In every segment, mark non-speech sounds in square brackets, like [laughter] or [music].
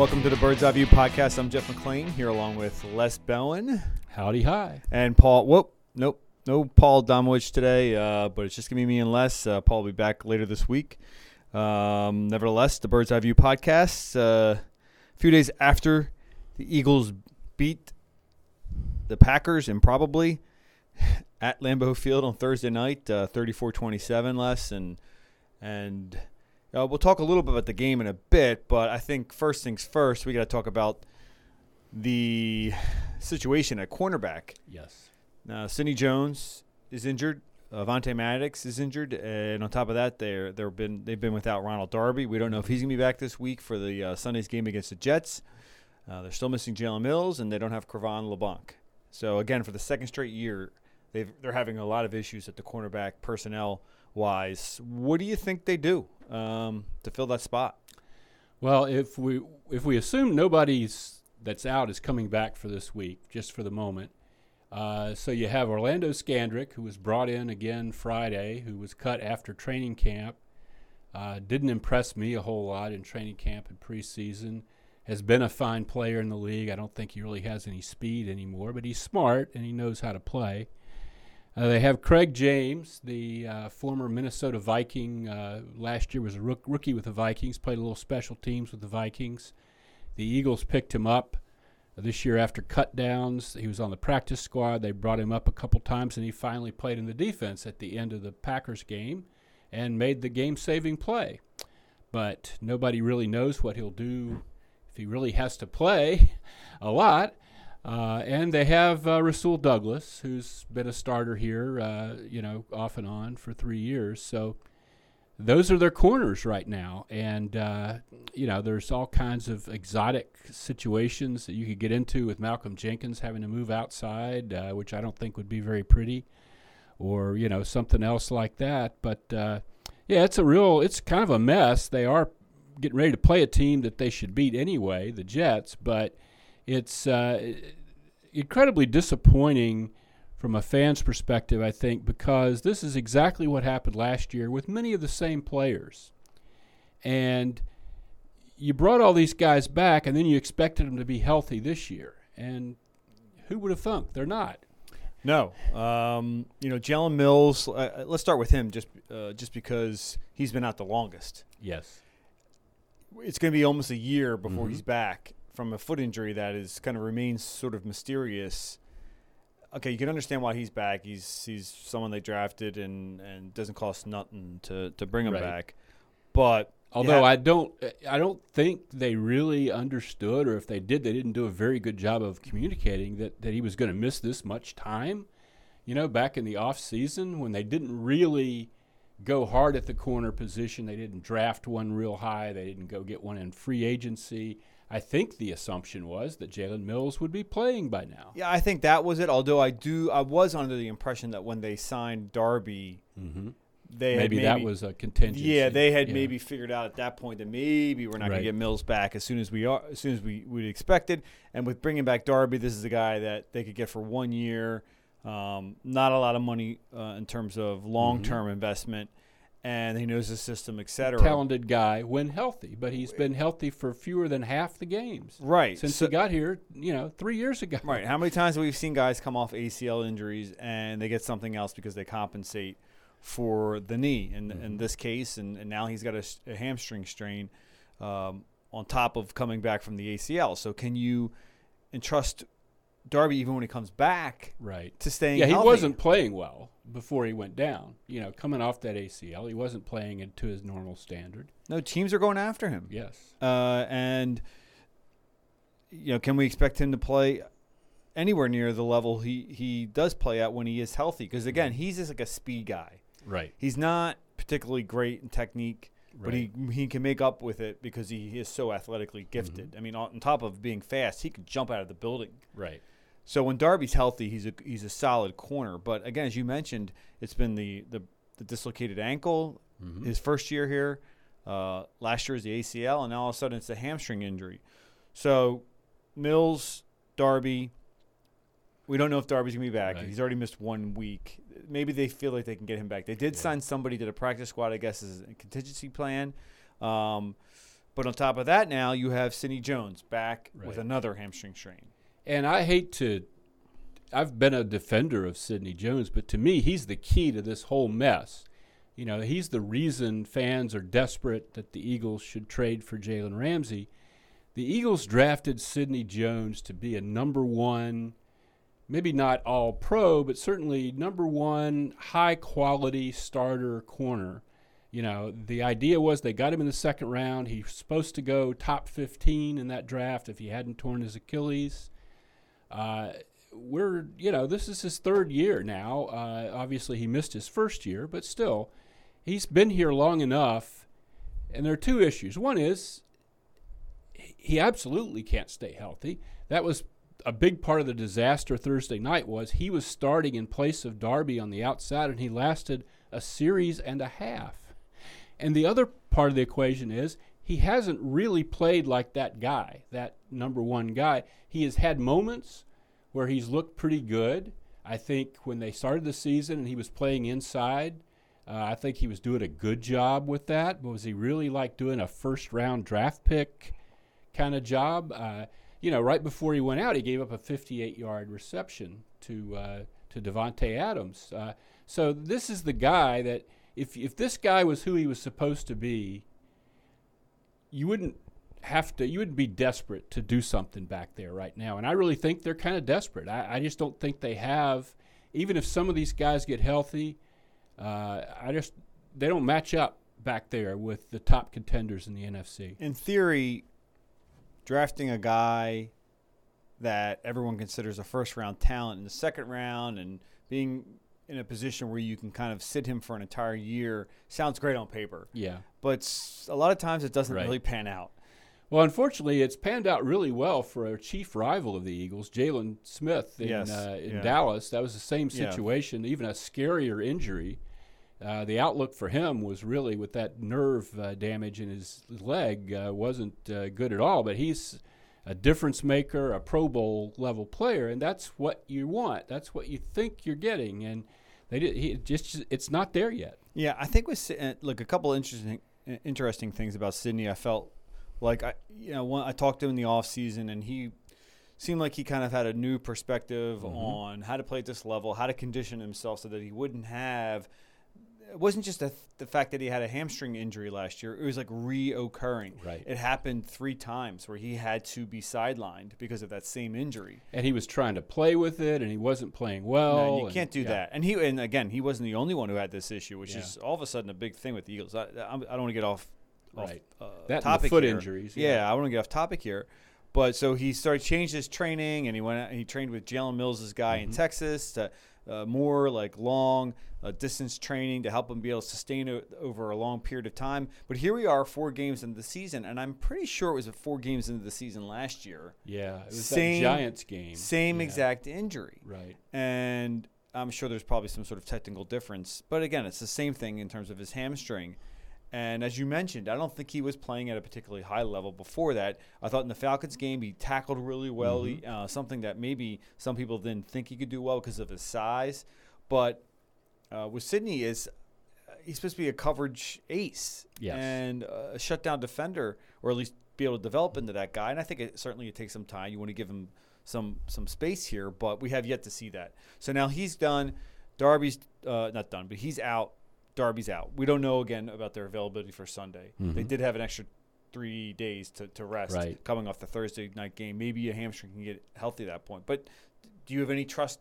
Welcome to the Bird's Eye View podcast. I'm Jeff McLane here along with Les Bowen Howdy, hi. and Paul. Whoop, nope, no Paul Domowitch today, uh, but it's just gonna be me and Les. Uh, Paul will be back later this week. Um, nevertheless, the Bird's Eye View podcast. Uh, a few days after the Eagles beat the Packers, improbably [laughs] at Lambeau Field on Thursday night, uh, 34-27 Les, and and uh, we'll talk a little bit about the game in a bit. But I think first things first, we got to talk about the situation at cornerback. Yes. Now, Sidney Jones is injured. Avonte Maddox is injured, and on top of that, they're they've been they've been without Ronald Darby. We don't know if he's gonna be back this week for the uh, Sunday's game against the Jets. Uh, they're still missing Jalen Mills, and they don't have Cre'Von LeBlanc. So again, for the second straight year, they've they're having a lot of issues at the cornerback personnel wise. What do you think they do um, to fill that spot? Well, if we if we assume nobody's that's out is coming back for this week, just for the moment. Uh, so you have Orlando Scandrick, who was brought in again Friday, who was cut after training camp. Uh, didn't impress me a whole lot in training camp and preseason. Has been a fine player in the league. I don't think he really has any speed anymore, but he's smart and he knows how to play. Uh, they have Craig James, the uh, former Minnesota Viking. Uh, last year was a rook- rookie with the Vikings. Played a little special teams with the Vikings. The Eagles picked him up this year after cut downs. He was on the practice squad. They brought him up a couple times, and he finally played in the defense at the end of the Packers game and made the game-saving play. But nobody really knows what he'll do if he really has to play [laughs] a lot. Uh, and they have uh, Rasul Douglas, who's been a starter here, uh, you know, off and on for three years. So those are their corners right now. And, uh, you know, there's all kinds of exotic situations that you could get into with Malcolm Jenkins having to move outside, uh, which I don't think would be very pretty, or, you know, something else like that. But, uh, yeah, it's a real, it's kind of a mess. They are getting ready to play a team that they should beat anyway, the Jets, but it's uh, incredibly disappointing from a fan's perspective, I think, because this is exactly what happened last year with many of the same players. And you brought all these guys back, and then you expected them to be healthy this year. And who would have thunk? They're not. No, um, you know Jalen Mills. Uh, let's start with him, just uh, just because he's been out the longest. Yes. It's going to be almost a year before Mhm. he's back from a foot injury that is kind of remains sort of mysterious. Okay, you can understand why he's back. He's he's someone they drafted and and doesn't cost nothing to to bring him Right. back. But Although Yeah. I don't, I don't think they really understood, or if they did, they didn't do a very good job of communicating that, that he was going to miss this much time. You know, back in the off season when they didn't really go hard at the corner position, they didn't draft one real high, they didn't go get one in free agency. I think the assumption was that Jalen Mills would be playing by now. yeah, I think that was it. Although I do, I was under the impression that when they signed Darby, hmm they Maybe, had that was a contingency. Yeah, they had Yeah. maybe figured out at that point that maybe we're not going to get Mills back as soon as we are, as soon as we would expected. And with bringing back Darby, this is a guy that they could get for one year, um, not a lot of money uh, in terms of long term investment, and he knows the system, et cetera. talented guy when healthy, but he's been healthy for fewer than half the games. right? since so- he got here, you know, three years ago. [laughs] Right. How many times have we seen guys come off ACL injuries and they get something else because they compensate for the knee in, in this case, and, and now he's got a hamstring strain um, on top of coming back from the ACL. So can you entrust Darby even when he comes back Right. to staying? Healthy? Yeah, he healthy? wasn't playing well before he went down. You know, coming off that ACL, he wasn't playing it to his normal standard. No, teams are going after him. Yes. Uh, and you know, can we expect him to play anywhere near the level he he does play at when he is healthy? Because again, he's just like a speed guy. Right. He's not particularly great in technique, but he he can make up with it because he is so athletically gifted. I mean, on on top of being fast, he can jump out of the building. Right. So when Darby's healthy, he's a he's a solid corner. But again, as you mentioned, it's been the the, the dislocated ankle Mhm. his first year here. Uh, last year was the ACL, and now all of a sudden it's a hamstring injury. So Mills, Darby. We don't know if Darby's gonna be back. Right. He's already missed one week. Maybe they feel like they can get him back. They did Yeah. sign somebody to the practice squad, I guess, as a contingency plan. Um, but on top of that, now you have Sidney Jones back with another hamstring strain. And I hate to. I've been a defender of Sidney Jones, but to me, he's the key to this whole mess. You know, he's the reason fans are desperate that the Eagles should trade for Jalen Ramsey. The Eagles drafted Sidney Jones to be a number one, maybe not all pro, but certainly number one high quality starter corner. You know, the idea was they got him in the second round. He was supposed to go top 15 in that draft if he hadn't torn his Achilles. Uh, we're, you know, this is his third year now. Uh, obviously, he missed his first year, but still, he's been here long enough. And there are two issues. One is he absolutely can't stay healthy. That was a big part of the disaster Thursday night was he was starting in place of Darby on the outside and he lasted a series and a half. And the other part of the equation is he hasn't really played like that guy, that number 1 guy. He has had moments where he's looked pretty good. I think when they started the season and he was playing inside, uh, I think he was doing a good job with that. But was he really like doing a first round draft pick kind of job? Uh, you know, right before he went out, he gave up a 58 yard reception to uh, to Davante Adams. Uh, so this is the guy that if if this guy was who he was supposed to be, you wouldn't have to you would be desperate to do something back there right now. And i really think they're kind of desperate. I, I just don't think they have even if some of these guys get healthy uh, i just they don't match up back there with the top contenders in the nfc In theory, drafting a guy that everyone considers a first round talent in the second round and being in a position where you can kind of sit him for an entire year sounds great on paper. yeah But a lot of times it doesn't Right. really pan out. well unfortunately it's panned out really well for a chief rival of the eagles Jaylon Smith in, Yes, uh, in yeah. dallas that was the same Yeah. situation even a scarier injury uh, the outlook for him was really with that nerve uh, damage in his leg uh, wasn't uh, good at all. But he's a difference maker, a Pro Bowl level player, and that's what you want. That's what you think you're getting, and they did. He just it's not there yet. Yeah, I think with uh, look a couple interesting uh, interesting things about Sidney. I felt like I you know when I talked to him in the off season and he seemed like he kind of had a new perspective Mhm. on how to play at this level, how to condition himself so that he wouldn't have. It wasn't just the, the fact that he had a hamstring injury last year; it was like reoccurring. Right. It happened three times where he had to be sidelined because of that same injury. And he was trying to play with it, and he wasn't playing well. No, you and- can't do yeah. that. And he, and again, he wasn't the only one who had this issue, which Yeah. is all of a sudden a big thing with the Eagles. I, I, I don't want to get off, off Right. uh, That topic foot here. injuries. Yeah, I want to get off topic here. But so he started changed his training, and he went. out- He trained with Jalen Mills' guy in Mhm. Texas to uh, more like long uh, distance training to help him be able to sustain it over a long period of time. But here we are, four games into the season, and I'm pretty sure it was four games into the season last year. Yeah, it was Same- that Giants game. Same Yeah. exact injury Right. and I'm sure there's probably some sort of technical difference. But again, it's the same thing in terms of his hamstring. And as you mentioned, I don't think he was playing at a particularly high level before that. I thought in the Falcons game he tackled really well, He- uh, something that maybe some people didn't think he could do well because of his size. But uh, with Sidney is uh, he's supposed to be a coverage ace Yes. and a shutdown defender, or at least be able to develop into that guy. And I think it certainly it takes some time. You want to give him some some space here, but we have yet to see that. So now he's done. Darby's uh, not done, but he's out. Darby's out. We don't know again about their availability for Sunday. They Mhm. did have an extra three days to, to rest Right. coming off the Thursday night game. Maybe a hamstring can get healthy at that point. But do you have any trust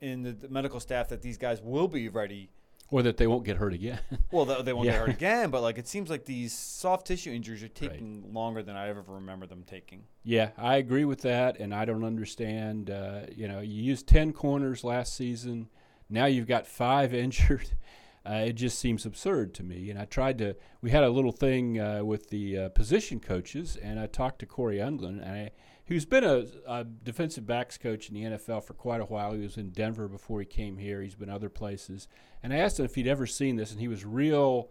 in the, the medical staff that these guys will be ready? Or that they won't get hurt again. [laughs] Well, they, they won't Yeah. get hurt again, but like it seems like these soft tissue injuries are taking longer than I ever remember them taking. Yeah, I agree with that, and I don't understand. Uh, you know, you used ten corners last season. Now you've got five [laughs] injured. Uh, it just seems absurd to me. And I tried to. We had a little thing uh, with the uh, position coaches, and I talked to Cory Undlin, and I, who's been a, a defensive backs coach in the NFL for quite a while. He was in Denver before he came here. He's been other places, and I asked him if he'd ever seen this, and he was real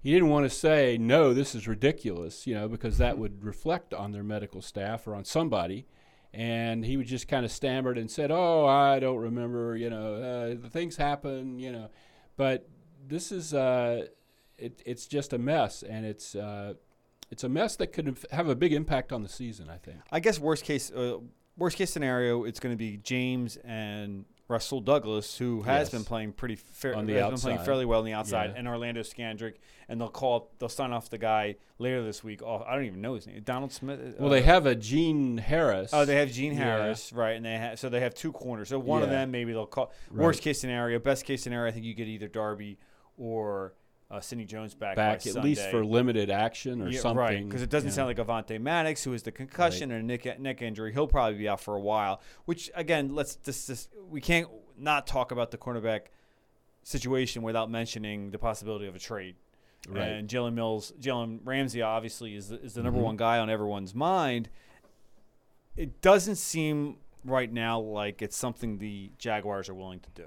he didn't want to say no this is ridiculous you know because that would reflect on their medical staff or on somebody and he would just kind of stammered and said oh i don't remember you know uh, the things happen you know but this is uh, it, it's just a mess and it's uh, it's a mess that could have a big impact on the season. I think. I guess worst case uh, worst case scenario, it's going to be James and Russell Douglas, who has Yes. been playing pretty fair, On the has been playing outside. fairly well on the outside, Yeah. and Orlando Scandrick, and they'll call they'll sign off the guy later this week. Oh, I don't even know his name. Donald Smith. Well, uh, they have a Gene Harris. Oh, they have Gene Yeah. Harris, right? And they have so they have two corners. So one of them maybe they'll call. Right. Worst case scenario, best case scenario, I think you get either Darby or uh, Sidney Jones back back at least for limited action or Yeah, something. right? Because it doesn't you sound like Avonte Maddox, who is the concussion and a neck neck injury. He'll probably be out for a while. Which again, let's just, just we can't not talk about the cornerback situation without mentioning the possibility of a trade. Right. And Jalen Mills, Jalen Ramsey, obviously is the, is the number Mhm. one guy on everyone's mind. It doesn't seem right now like it's something the Jaguars are willing to do.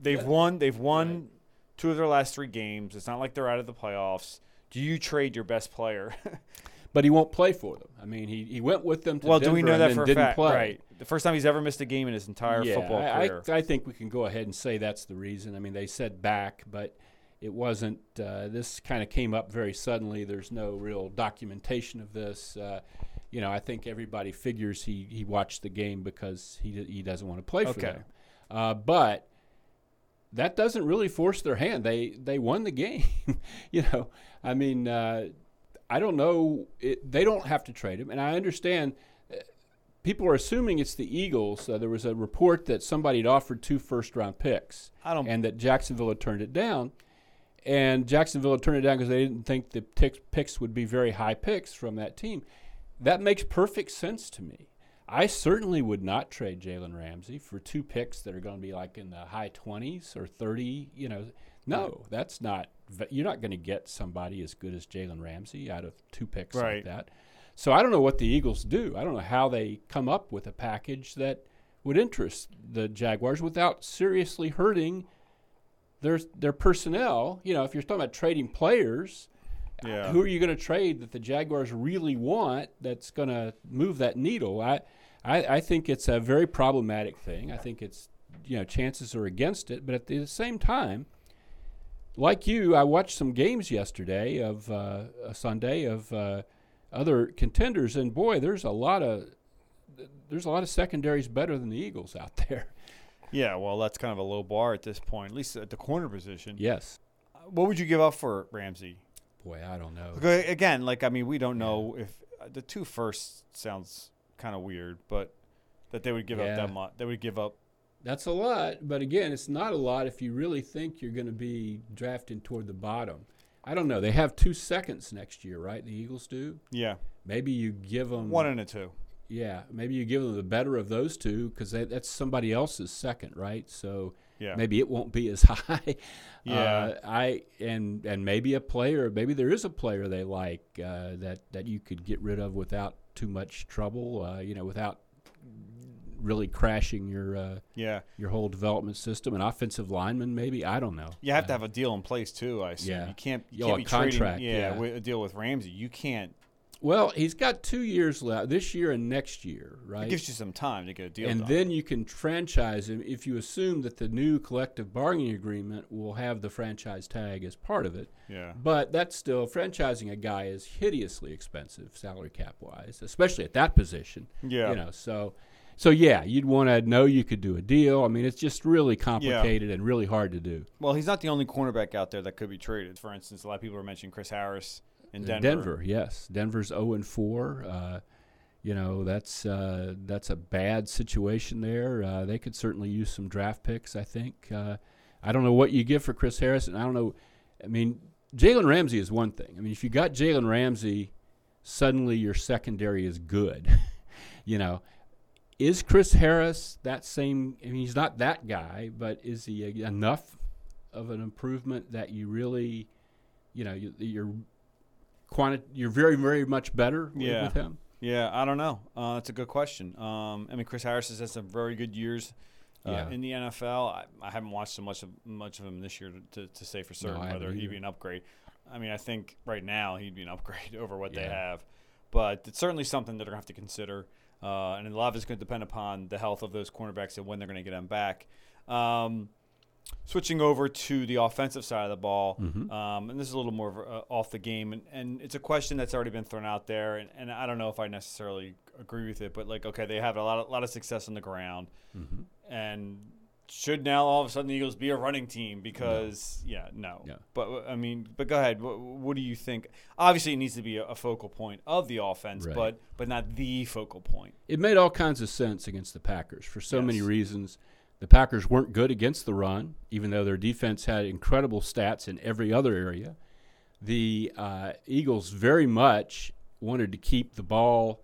They've Yeah. won. They've won Right. Two of their last three games. It's not like they're out of the playoffs. Do you trade your best player? [laughs] But he won't play for them. I mean, he, he went with them to well, Denver do we know that for a fact? play. Right. The first time he's ever missed a game in his entire yeah, football career. I, I think we can go ahead and say that's the reason. I mean, they said back, but it wasn't. Uh, this kind of came up very suddenly. There's no real documentation of this. Uh, you know, I think everybody figures he, he watched the game because he he doesn't want to play for them. Uh, but that doesn't really force their hand. They they won the game. [laughs] you know, I mean, uh, I don't know. It, they don't have to trade him, and I understand. uh, People are assuming it's the Eagles. Uh, there was a report that somebody had offered two first round picks, and that Jacksonville had turned it down. And Jacksonville had turned it down because they didn't think the ticks, picks would be very high picks from that team. That makes perfect sense to me. I certainly would not trade Jalen Ramsey for two picks that are going to be like in the high 20s or 30. You know, no, that's not. You're not going to get somebody as good as Jalen Ramsey out of two picks Right. like that. So I don't know what the Eagles do. I don't know how they come up with a package that would interest the Jaguars without seriously hurting their their personnel. You know, if you're talking about trading players, Yeah. who are you going to trade that the Jaguars really want that's going to move that needle? I, I I think it's a very problematic thing. I think it's you know chances are against it, but at the same time, like you, I watched some games yesterday of uh, a Sunday of uh, other contenders, and boy, there's a lot of there's a lot of secondaries better than the Eagles [laughs] out there. Yeah. Well, that's kind of a low bar at this point, at least at the corner position. Yes. What would you give up for Ramsey? Boy, I don't know. Again, like I mean, we don't know if uh, the two first sounds kind of weird, but that they would give up that much. They would give up. That's a lot, but again, it's not a lot if you really think you're going to be drafting toward the bottom. I don't know. They have two seconds next year, right? The Eagles do. Yeah. Maybe you give them One and a two. Yeah, maybe you give them the better of those two because that's somebody else's second, right? So Yeah. maybe it won't be as [laughs] high. Yeah. Uh, I and and maybe a player, maybe there is a player they like uh, that that you could get rid of without too much trouble. Uh, you know, without really crashing your uh, Yeah. your whole development system. An offensive lineman, maybe I don't know. You have to Uh, have a deal in place too. I assume yeah. you can't. You Oh, can't a be trading. contract, Yeah, yeah. With a deal with Ramsey, you can't. Well, he's got two years left, this year and next year, right? It gives you some time to get a deal and done. then you can franchise him if you assume that the new collective bargaining agreement will have the franchise tag as part of it. yeah. But that's still franchising a guy is hideously expensive salary cap wise, especially at that position. Yeah. You know, so so yeah, you'd want to know you could do a deal. I mean, it's just really complicated and really hard to do. Well, he's not the only cornerback out there that could be traded. For instance, a lot of people are mentioning Chris Harris in Denver. Denver, yes. Denver's 0 and 4. Uh, you know, that's uh, that's a bad situation there. Uh, they could certainly use some draft picks, I think. Uh, I don't know what you give for Chris Harrison. I don't know. I mean, Jalen Ramsey is one thing. I mean, if you got Jalen Ramsey, suddenly your secondary is good. [laughs] you know, is Chris Harris that same? I mean, he's not that guy, but is he uh, enough of an improvement that you really, you know, you, you're quanti- you're very very much better with, Yeah. with him. Yeah, I don't know. Uh, that's a good question. Um, I mean, Chris Harris has had some very good years uh, Yeah. in the NFL. I, I haven't watched so much of much of him this year to, to, say for certain I whether he'd be an upgrade. I mean, I think right now he'd be an upgrade [laughs] over what they have, but it's certainly something that they're going to have to consider. Uh, and a lot of it's going to depend upon the health of those cornerbacks and when they're going to get them back. Um, Switching over to the offensive side of the ball, Mhm. um, and this is a little more of, uh, off the game, and, and it's a question that's already been thrown out there, and, and I don't know if I necessarily agree with it, but like, okay, they have a lot of, lot of success on the ground, Mhm. and should now all of a sudden the Eagles be a running team? Because yeah, no. No. But I mean, but go ahead. What, what do you think? Obviously, it needs to be a, a focal point of the offense, Right. but but not the focal point. It made all kinds of sense against the Packers for so many reasons. The Packers weren't good against the run, even though their defense had incredible stats in every other area. The uh, Eagles very much wanted to keep the ball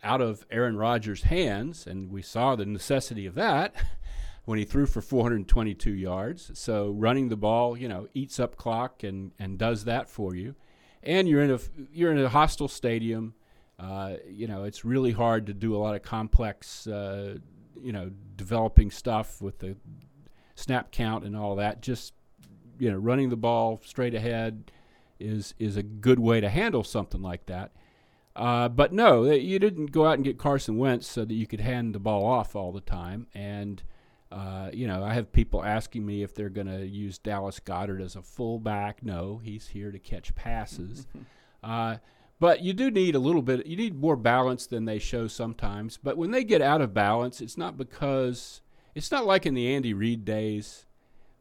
out of Aaron Rodgers' hands, and we saw the necessity of that [laughs] when he threw for 422 yards. So running the ball, you know, eats up clock and, and does that for you. And you're in a you're in a hostile stadium. Uh, you know, it's really hard to do a lot of complex, uh, you know, developing stuff with the snap count and all that. Just you know, running the ball straight ahead is is a good way to handle something like that. Uh, but no, you didn't go out and get Carson Wentz so that you could hand the ball off all the time. And uh, you know, I have people asking me if they're going to use Dallas Goedert as a fullback. No, he's here to catch passes. [laughs] uh, but you do need a little bit. You need more balance than they show sometimes. But when they get out of balance, it's not because it's not like in the Andy Reid days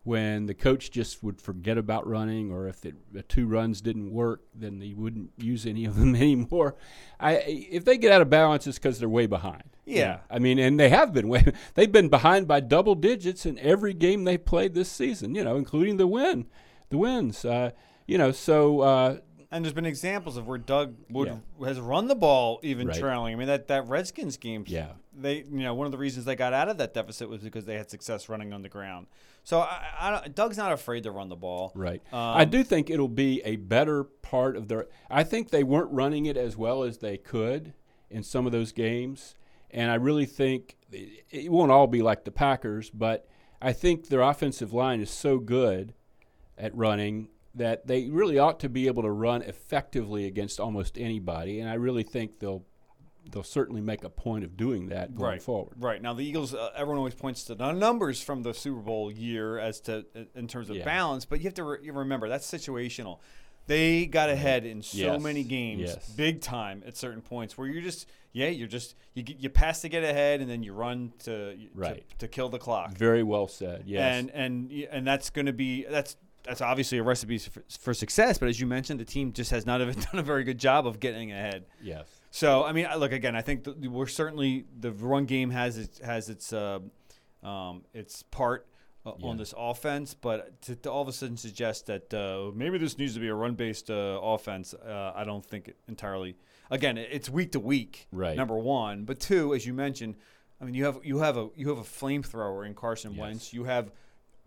when the coach just would forget about running, or if it, the two runs didn't work, then he wouldn't use any of them [laughs] anymore. I, if they get out of balance, it's because they're way behind. You Yeah. I mean, and they have been way. [laughs] They've been behind by double digits in every game they played this season. You know, including the win, the wins. Uh, you know, so uh, And there's been examples of where Doug would has run the ball even Right. trailing. I mean that that Redskins game. Yeah. They you know one of the reasons they got out of that deficit was because they had success running on the ground. So I, I don't, Doug's not afraid to run the ball. Right. Um, I do think it'll be a better part of their. I think they weren't running it as well as they could in some of those games, and I really think it, it won't all be like the Packers, but I think their offensive line is so good at running that they really ought to be able to run effectively against almost anybody, and I really think they'll they'll certainly make a point of doing that going right forward. Right now, the Eagles. Uh, everyone always points to the numbers from the Super Bowl year as to in terms of Yeah. balance, but you have to re- you remember that's situational. They got ahead in so Yes. many games, Yes. big time at certain points where you're just yeah, you're just you you pass to get ahead and then you run to Right. to, to kill the clock. Very well said. Yes. and and and that's going to be that's that's obviously a recipe for, for success. But as you mentioned, the team just has not [laughs] have done a very good job of getting ahead. yes. So I mean, look again. I think th- we're certainly the run game has its has its uh, um, its part uh, Yeah. on this offense, but to, to all of a sudden suggest that uh, maybe this needs to be a run based uh, offense, uh, I don't think it entirely. Again, it's week to week. Right. Number one, but two, as you mentioned, I mean, you have you have a you have a flamethrower in Carson Yes. Wentz. You have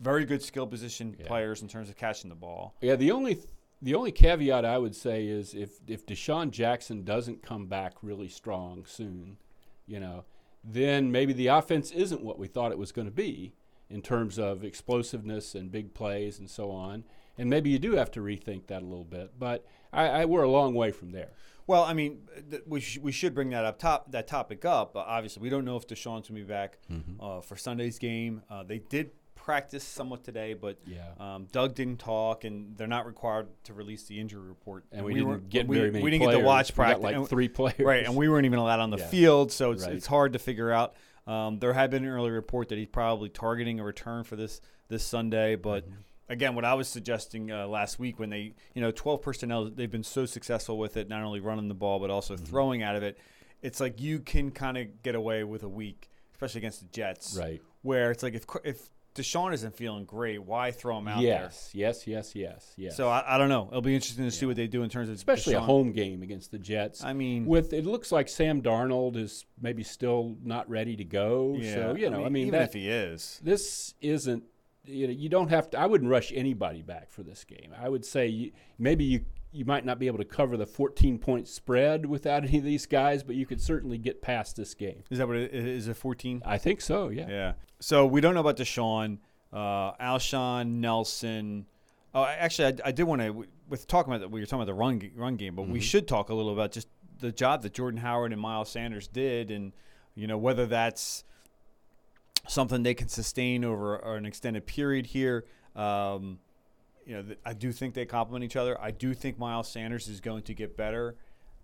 very good skill position Yeah. players in terms of catching the ball. Yeah, the only th- the only caveat I would say is if if DeSean Jackson doesn't come back really strong soon, you know, then maybe the offense isn't what we thought it was going to be in terms of explosiveness and big plays and so on. And maybe you do have to rethink that a little bit. But I, I we're a long way from there. Well, I mean, th- we, sh- we should bring that up top that topic up. Uh, obviously, we don't know if DeSean's going to be back Mm-hmm. uh, for Sunday's game. Uh, they did practice somewhat today, but Yeah. um, Doug didn't talk, and they're not required to release the injury report. And we, weren't- didn't get we, very many We didn't players. get to watch We practice, got like and- three players. right? And we weren't even allowed on the Yeah. field, so it's Right. it's hard to figure out. Um, there had been an early report that he's probably targeting a return for this this Sunday, but. Mm-hmm. Again, what I was suggesting uh, last week when they, you know, 12 personnel, they've been so successful with it, not only running the ball, but also Mm-hmm. throwing out of it. It's like you can kind of get away with a week, especially against the Jets, Right. where it's like if if DeSean isn't feeling great, why throw him out there? Yes. Yes. Yes. Yes. Yes. So I, I don't know. It'll be interesting to see what they do in terms of especially a home game against the Jets. I mean, with it looks like Sam Darnold is maybe still not ready to go. yeah, So you know, I mean, even that, if he is, this isn't. You know, you don't have to. I wouldn't rush anybody back for this game. I would say you, maybe you you might not be able to cover the 14 point spread without [laughs] any of these guys, but you could certainly get past this game. is that what it is? It 14? I think so. Yeah. Yeah. So we don't know about DeSean, uh, Alshon, Nelson. Oh, actually, I, I did want to with talking about the, we were talking about the run run game, but Mm-hmm. we should talk a little about just the job that Jordan Howard and Miles Sanders did, and you know whether that's something they can sustain over an extended period here. Um, you know, th- I do think they complement each other. I do think Miles Sanders is going to get better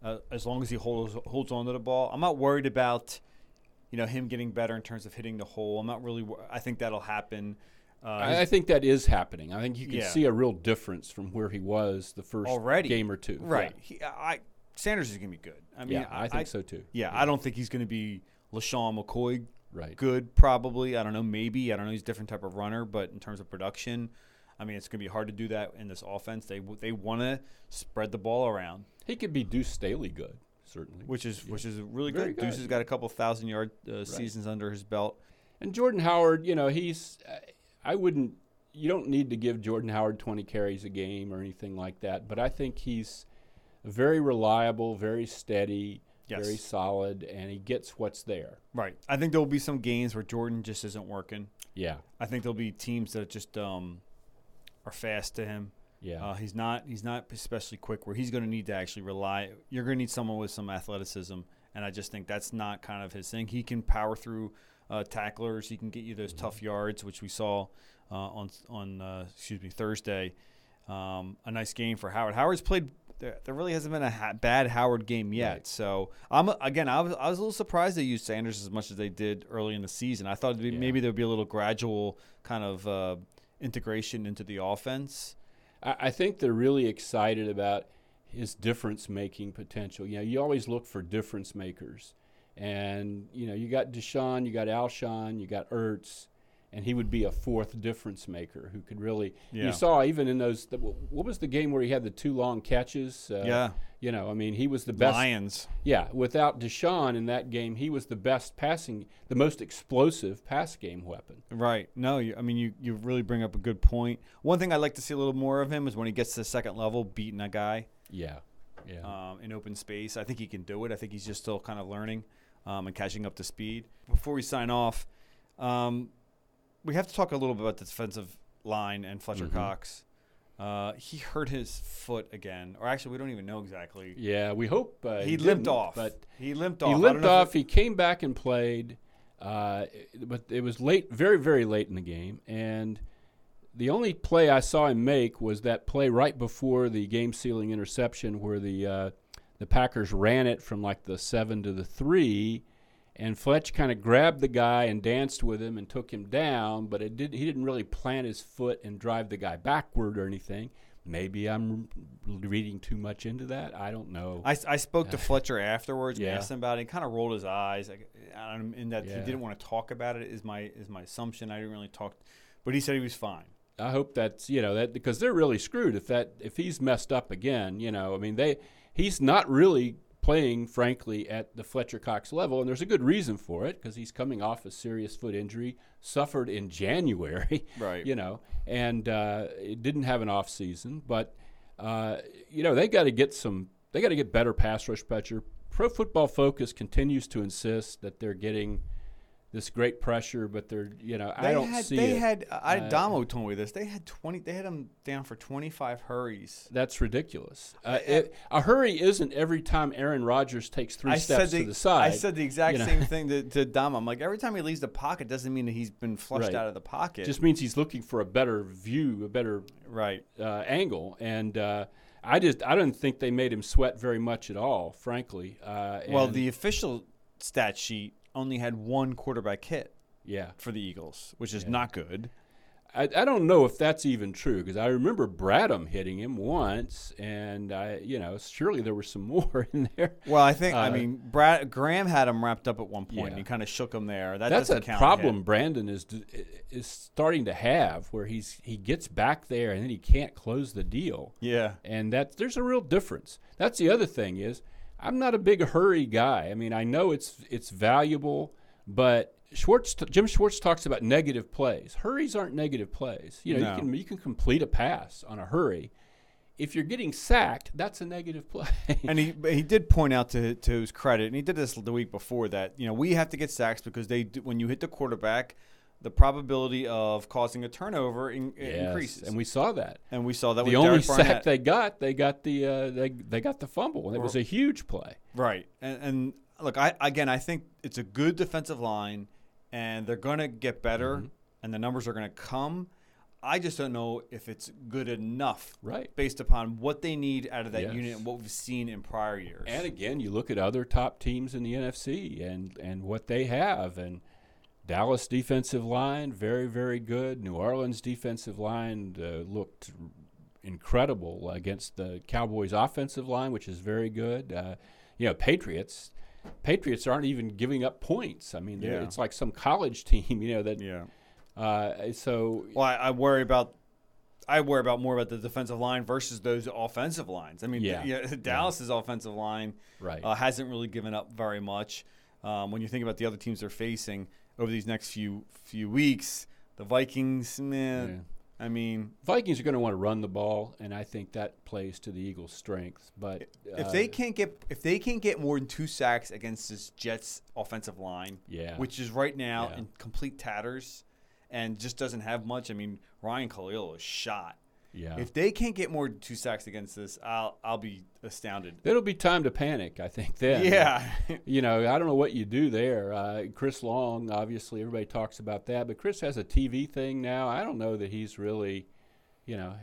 uh, as long as he holds holds on to the ball. I'm not worried about you know him getting better in terms of hitting the hole. I'm not really. wor- I think that'll happen. Uh, I, I think that is happening. I think you can Yeah. see a real difference from where he was the first Already. game or two. right. He, I Sanders is going to be good. I Yeah, mean, yeah I, think so too. Yeah, I don't think he's going to be LeSean McCoy Right. good. Probably. I don't know. Maybe. I don't know. He's a different type of runner, but in terms of production, I mean, it's going to be hard to do that in this offense. They they want to spread the ball around, He could be Deuce Staley good, certainly. which is which is really good. good. Deuce has got a couple thousand yard uh, seasons under his belt. And Jordan Howard, you know, he's. I wouldn't. You don't need to give Jordan Howard 20 carries a game or anything like that, but I think he's very reliable, very steady, Yes. very solid, and he gets what's there. Right. I think there will be some games where Jordan just isn't working. Yeah. I think there'll be teams that just um, are fast to him. Yeah. Uh, he's not he's not especially quick where he's going to need to actually rely. You're going to need someone with some athleticism, and I just think that's not kind of his thing. He can power through uh, tacklers. He can get you those tough yards, which we saw uh, on on uh, excuse me Thursday. Um, a nice game for Howard. Howard's played. There, there really hasn't been a ha- bad Howard game yet. Right. So I'm again. I was I was a little surprised they used Sanders as much as they did early in the season. I thought it'd be, Yeah. maybe there would be a little gradual kind of uh, integration into the offense. I, I think they're really excited about his difference making potential. You know, you always look for difference makers. And, you know, you got DeSean, you got Alshon, you got Ertz, and he would be a fourth difference maker who could really. Yeah. You saw even in those. The, what was the game where he had the two long catches? Uh, Yeah. You know, I mean, he was the best. Lions. Yeah, without DeSean in that game, he was the best passing, the most explosive pass game weapon. Right. No, you, I mean you, you really bring up a good point. One thing I'd like to see a little more of him is when he gets to the second level, beating a guy Yeah. Yeah. um, in open space. I think he can do it. I think he's just still kind of learning um, and catching up to speed. Before we sign off, um, we have to talk a little bit about the defensive line and Fletcher Mhm. Cox. Uh, he hurt his foot again, or actually, we don't even know exactly. yeah, we hope uh, he limped off. but he limped off. He limped off. He came back and played, uh, but it was late, very, very late in the game. And the only play I saw him make was that play right before the game-sealing interception, where the uh, the Packers ran it from like the seven to the three, and Fletch kind of grabbed the guy and danced with him and took him down. But it did. He didn't really plant his foot and drive the guy backward or anything. Maybe I'm reading too much into that. I don't know. I, I spoke to [sighs] Fletcher afterwards and Yeah. asked him about it. He kind of rolled his eyes, like, in that he didn't want to talk about it. Is my is my assumption. I didn't really talk, but he said he was fine. I hope that's you know that because they're really screwed if that if he's messed up again. You know, I mean they he's not really playing frankly at the Fletcher Cox level, and there's a good reason for it because he's coming off a serious foot injury suffered in [laughs] January. Right. You know, and uh, it didn't have an off season, but uh, you know they got to get some they got to get better pass rush pressure. Pro Football Focus continues to insist that they're getting this great pressure, but they're you know I don't had, see They it. had. I, Uh, Damo told me this. They had twenty. They had him down for twenty five hurries. That's ridiculous. Uh, it, a hurry isn't every time Aaron Rodgers takes three I steps the, to the side. I said the exact you know. same [laughs] thing to, to Damo. I'm like, every time he leaves the pocket doesn't mean that he's been flushed Right. out of the pocket. just means he's looking for a better view, a better right. uh, angle, and uh, I just I don't think they made him sweat very much at all, frankly. Uh, Well, the official stat sheet only had one quarterback hit yeah, for the Eagles, which is Yeah. not good. I, I don't know if that's even true because I remember Bradham hitting him once, and I you know surely there were some [laughs] more in there. Well, I think I Uh, mean Bradham had him wrapped up at one point. Yeah. and He kind of shook him there. That That's a problem. Brandon is is starting to have, where he's he gets back there and then he can't close the deal. Yeah. and that there's a real difference. That's the other thing is I'm not a big hurry guy. I mean, I know it's it's valuable, but Schwartz Jim Schwartz talks about negative plays. Hurries aren't negative plays. You know, No. you can you can complete a pass on a hurry. If you're getting sacked, that's a negative play. [laughs] And he he did point out to to his credit, and he did this the week before that you know we have to get sacks because they do, when you hit the quarterback, the probability of causing a turnover in, Yes, increases. and we saw that. And we saw that the with only sack they got, they got the uh, they they got the fumble, and it was a huge play. Right. And, and look, I again, I think it's a good defensive line, and they're going to get better, Mhm. and the numbers are going to come. I just don't know if it's good enough Right. based upon what they need out of that Yes. unit and what we've seen in prior years. And again, you look at other top teams in the NFC and and what they have, and Dallas defensive line very very good. New Orleans defensive line uh, looked incredible against the Cowboys offensive line, which is very good. Uh, you know, Patriots. Patriots aren't even giving up points. I mean, Yeah. it's like some college [laughs] team, you know. That yeah. uh, so Well, I, I worry about. I worry about more about the defensive line versus those offensive lines. I mean, Yeah. [laughs] Dallas's offensive line right. uh, hasn't really given up very much. Um, when you think about the other teams they're facing over these next few few weeks, the Vikings, man. Yeah. I mean, Vikings are going to want to run the ball, and I think that plays to the Eagles' strength. But if uh, they can't get if they can't get more than two sacks against this Jets offensive line, yeah, which is right now Yeah. in complete tatters and just doesn't have much. I mean, Ryan Kalil is shot. Yeah, If they can't get more two sacks against this, I'll I'll be astounded. It'll be time to panic, I think. Then, Yeah. [laughs] you know, I don't know what you do there. Uh, Chris Long, obviously, everybody talks about that, but Chris has a TV thing now. I don't know that he's really, you know,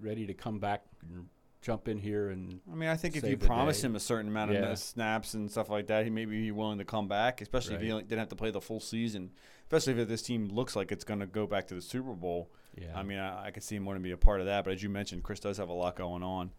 ready to come back and jump in here and I mean, I think if you promise day. him a certain amount of snaps and stuff like that, he may be willing to come back, especially if he didn't have to play the full season. Especially if this team looks like it's going to go back to the Super Bowl. yeah. I mean, I, I could see him wanting to be a part of that. But as you mentioned, Chris does have a lot going on.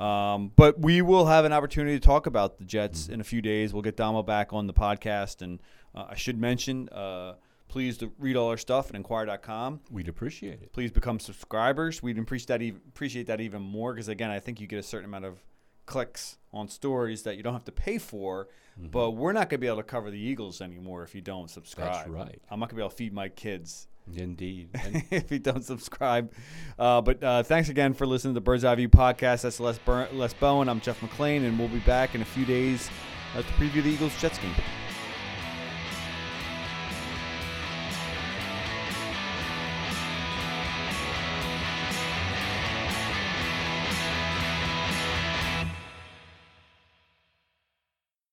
Um, but we will have an opportunity to talk about the Jets Mm-hmm. in a few days. We'll get Damo back on the podcast. And uh, I should mention, uh, please to read all our stuff at inquirer.com. we'd appreciate it. Please become subscribers. We'd appreciate that, even, appreciate that even more because, again, I think you get a certain amount of clicks on stories that you don't have to pay for. Mm-hmm. But we're not going to be able to cover the Eagles anymore if you don't subscribe. That's right. I'm not going to be able to feed my kids Indeed. [laughs] If you don't subscribe. Uh, but uh, thanks again for listening to the Bird's Eye View podcast. That's Les, Bur- Les Bowen. I'm Jeff McLane, and we'll be back in a few days uh, to preview the Eagles Jets game.